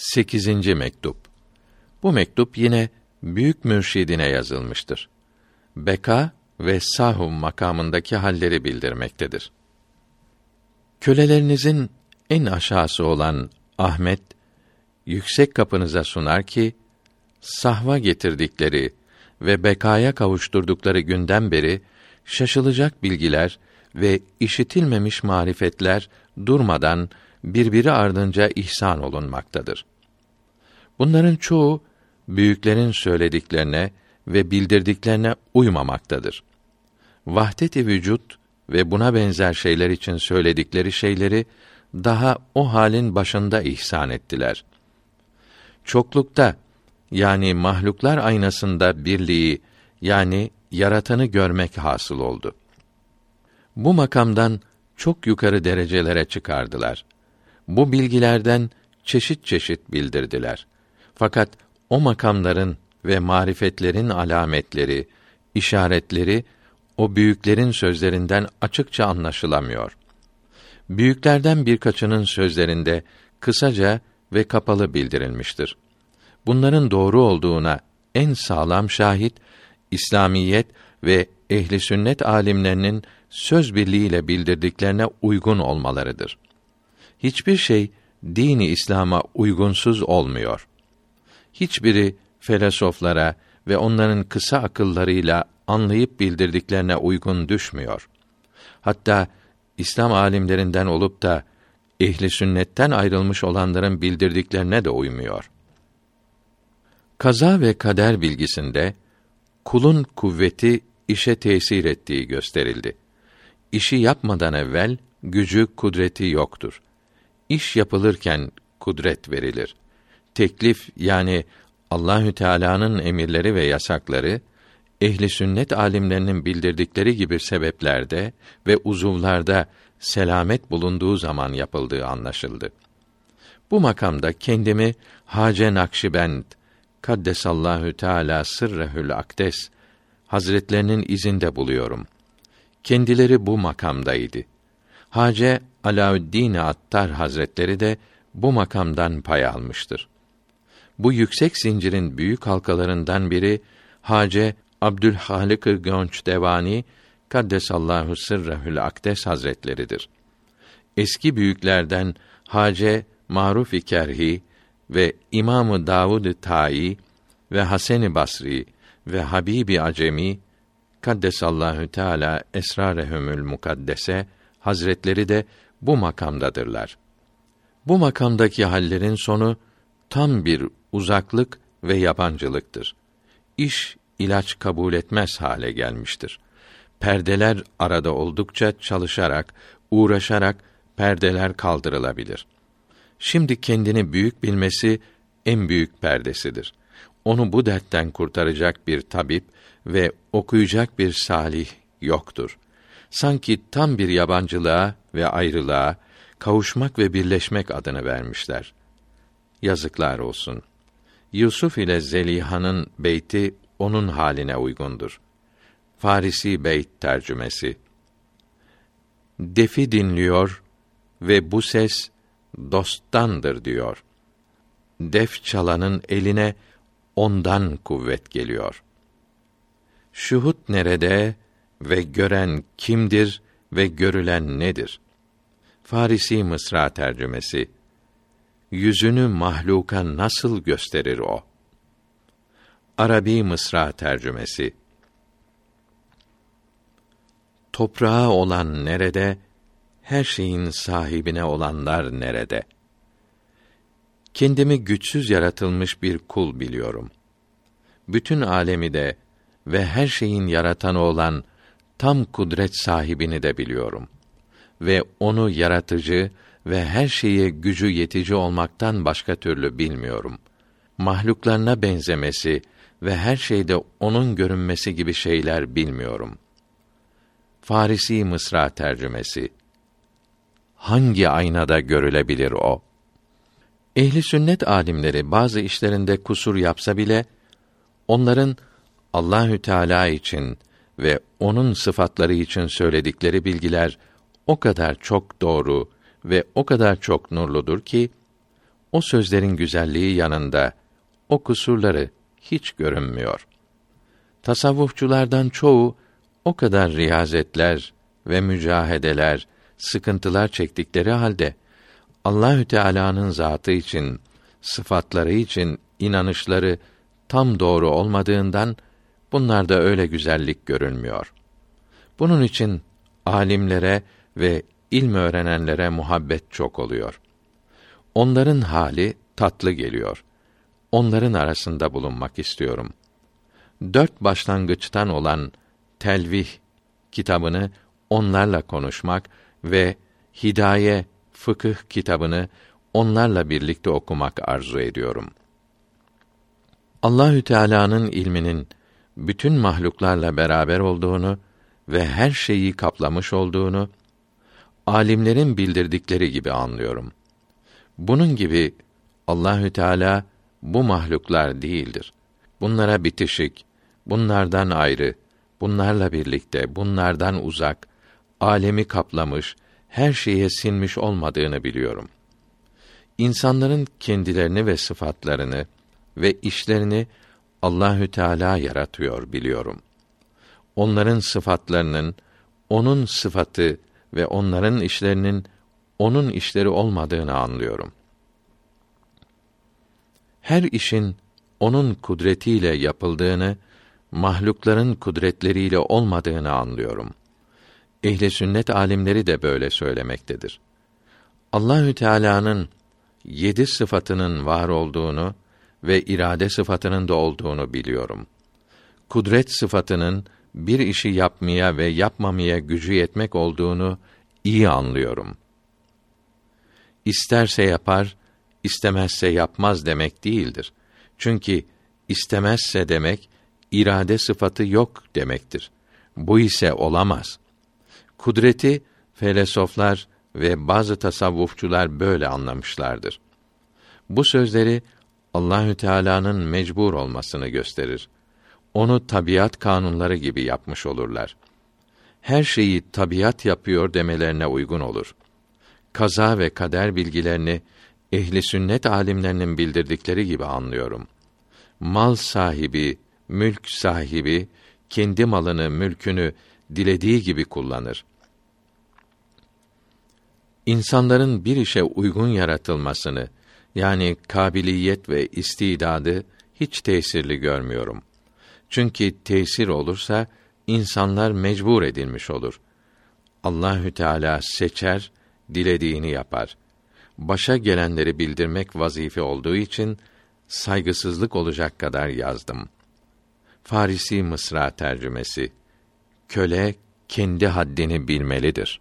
8. mektup. Bu mektup yine büyük mürşidine yazılmıştır. Beka ve sahum makamındaki halleri bildirmektedir. Kölelerinizin en aşağısı olan Ahmet yüksek kapınıza sunar ki sahva getirdikleri ve bekaya kavuşturdukları günden beri şaşılacak bilgiler ve işitilmemiş marifetler durmadan birbiri ardınca ihsan olunmaktadır. Bunların çoğu büyüklerin söylediklerine ve bildirdiklerine uymamaktadır. Vahdet-i vücut ve buna benzer şeyler için söyledikleri şeyleri daha o halin başında ihsan ettiler. Çoklukta yani mahluklar aynasında birliği yani yaratanı görmek hasıl oldu. Bu makamdan çok yukarı derecelere çıkardılar. Bu bilgilerden çeşit çeşit bildirdiler. Fakat o makamların ve marifetlerin alametleri, işaretleri o büyüklerin sözlerinden açıkça anlaşılamıyor. Büyüklerden birkaçının sözlerinde kısaca ve kapalı bildirilmiştir. Bunların doğru olduğuna en sağlam şahit İslamiyet ve ehli sünnet alimlerinin söz birliğiyle bildirdiklerine uygun olmalarıdır. Hiçbir şey dini İslam'a uygunsuz olmuyor. Hiçbiri felsefelere ve onların kısa akıllarıyla anlayıp bildirdiklerine uygun düşmüyor. Hatta İslam alimlerinden olup da ehli sünnetten ayrılmış olanların bildirdiklerine de uymuyor. Kaza ve kader bilgisinde kulun kuvveti işe tesir ettiği gösterildi. İşi yapmadan evvel gücü kudreti yoktur. İş yapılırken kudret verilir. Teklif yani Allahü Teala'nın emirleri ve yasakları ehli sünnet alimlerinin bildirdikleri gibi sebeplerde ve uzuvlarda selamet bulunduğu zaman yapıldığı anlaşıldı. Bu makamda kendimi Hace Nakşibend Kaddesallahu Teala sırrehül akdes Hazretlerinin izinde buluyorum. Kendileri bu makamdaydı. Hace Alaüddin Attar Hazretleri de bu makamdan pay almıştır. Bu yüksek zincirin büyük halkalarından biri Hace Abdülhalik Gönç Devani Kaddesallahu sırrehül akdes hazretleridir. Eski büyüklerden Hace Maruf Kerhi ve İmamı Davud Tayi ve Hasan Basri ve Habibi Acemi Kaddesallahu Teala esrarehumül mukaddese hazretleri de bu makamdadırlar. Bu makamdaki hallerin sonu tam bir uzaklık ve yabancılıktır. İş ilaç kabul etmez hale gelmiştir. Perdeler arada oldukça çalışarak, uğraşarak perdeler kaldırılabilir. Şimdi kendini büyük bilmesi en büyük perdesidir. Onu bu dertten kurtaracak bir tabip ve okuyacak bir salih yoktur. Sanki tam bir yabancılığa ve ayrılığa, kavuşmak ve birleşmek adını vermişler. Yazıklar olsun. Yusuf ile Zeliha'nın beyti onun haline uygundur. Farisi beyt tercümesi. Defi dinliyor ve bu ses dosttandır diyor. Def çalanın eline ondan kuvvet geliyor. Şuhut nerede ve gören kimdir ve görülen nedir? Farisi Mısra tercümesi. Yüzünü mahluka nasıl gösterir o? Arabi Mısra tercümesi. Toprağı olan nerede, her şeyin sahibine olanlar nerede? Kendimi güçsüz yaratılmış bir kul biliyorum. Bütün alemi de ve her şeyin yaratanı olan tam kudret sahibini de biliyorum. Ve onu yaratıcı ve her şeye gücü yetici olmaktan başka türlü bilmiyorum. Mahluklarına benzemesi ve her şeyde onun görünmesi gibi şeyler bilmiyorum. Farisi Mısra tercümesi Hangi aynada görülebilir o? Ehli sünnet alimleri bazı işlerinde kusur yapsa bile onların Allahü Teala için ve onun sıfatları için söyledikleri bilgiler o kadar çok doğru ve o kadar çok nurludur ki o sözlerin güzelliği yanında o kusurları hiç görünmüyor. Tasavvufçulardan çoğu o kadar riyazetler ve mücahedeler, sıkıntılar çektikleri halde Allahü Teala'nın zatı için, sıfatları için inanışları tam doğru olmadığından bunlarda öyle güzellik görünmüyor. Bunun için alimlere ve ilm öğrenenlere muhabbet çok oluyor. Onların hali tatlı geliyor. Onların arasında bulunmak istiyorum. Dört başlangıçtan olan Telvih kitabını onlarla konuşmak ve Hidaye fıkıh kitabını onlarla birlikte okumak arzu ediyorum. Allahü Teala'nın ilminin bütün mahluklarla beraber olduğunu ve her şeyi kaplamış olduğunu alimlerin bildirdikleri gibi anlıyorum. Bunun gibi Allahü Teala bu mahluklar değildir. Bunlara bitişik, bunlardan ayrı, bunlarla birlikte, bunlardan uzak, alemi kaplamış, her şeye sinmiş olmadığını biliyorum. İnsanların kendilerini ve sıfatlarını ve işlerini Allahü Teala yaratıyor biliyorum. Onların sıfatlarının onun sıfatı ve onların işlerinin onun işleri olmadığını anlıyorum. Her işin onun kudretiyle yapıldığını, mahlukların kudretleriyle olmadığını anlıyorum. Ehli sünnet alimleri de böyle söylemektedir. Allahü Teala'nın yedi sıfatının var olduğunu ve irade sıfatının da olduğunu biliyorum. Kudret sıfatının bir işi yapmaya ve yapmamaya gücü yetmek olduğunu iyi anlıyorum. İsterse yapar, istemezse yapmaz demek değildir. Çünkü istemezse demek irade sıfatı yok demektir. Bu ise olamaz. Kudreti felsefeler ve bazı tasavvufçular böyle anlamışlardır. Bu sözleri Allahü Teala'nın mecbur olmasını gösterir. Onu tabiat kanunları gibi yapmış olurlar. Her şeyi tabiat yapıyor demelerine uygun olur. Kaza ve kader bilgilerini ehli sünnet alimlerinin bildirdikleri gibi anlıyorum. Mal sahibi, mülk sahibi kendi malını, mülkünü dilediği gibi kullanır. İnsanların bir işe uygun yaratılmasını yani kabiliyet ve istidadı hiç tesirli görmüyorum. Çünkü tesir olursa insanlar mecbur edilmiş olur. Allahü Teala seçer, dilediğini yapar. Başa gelenleri bildirmek vazife olduğu için saygısızlık olacak kadar yazdım. Farisi Mısra tercümesi. Köle kendi haddini bilmelidir.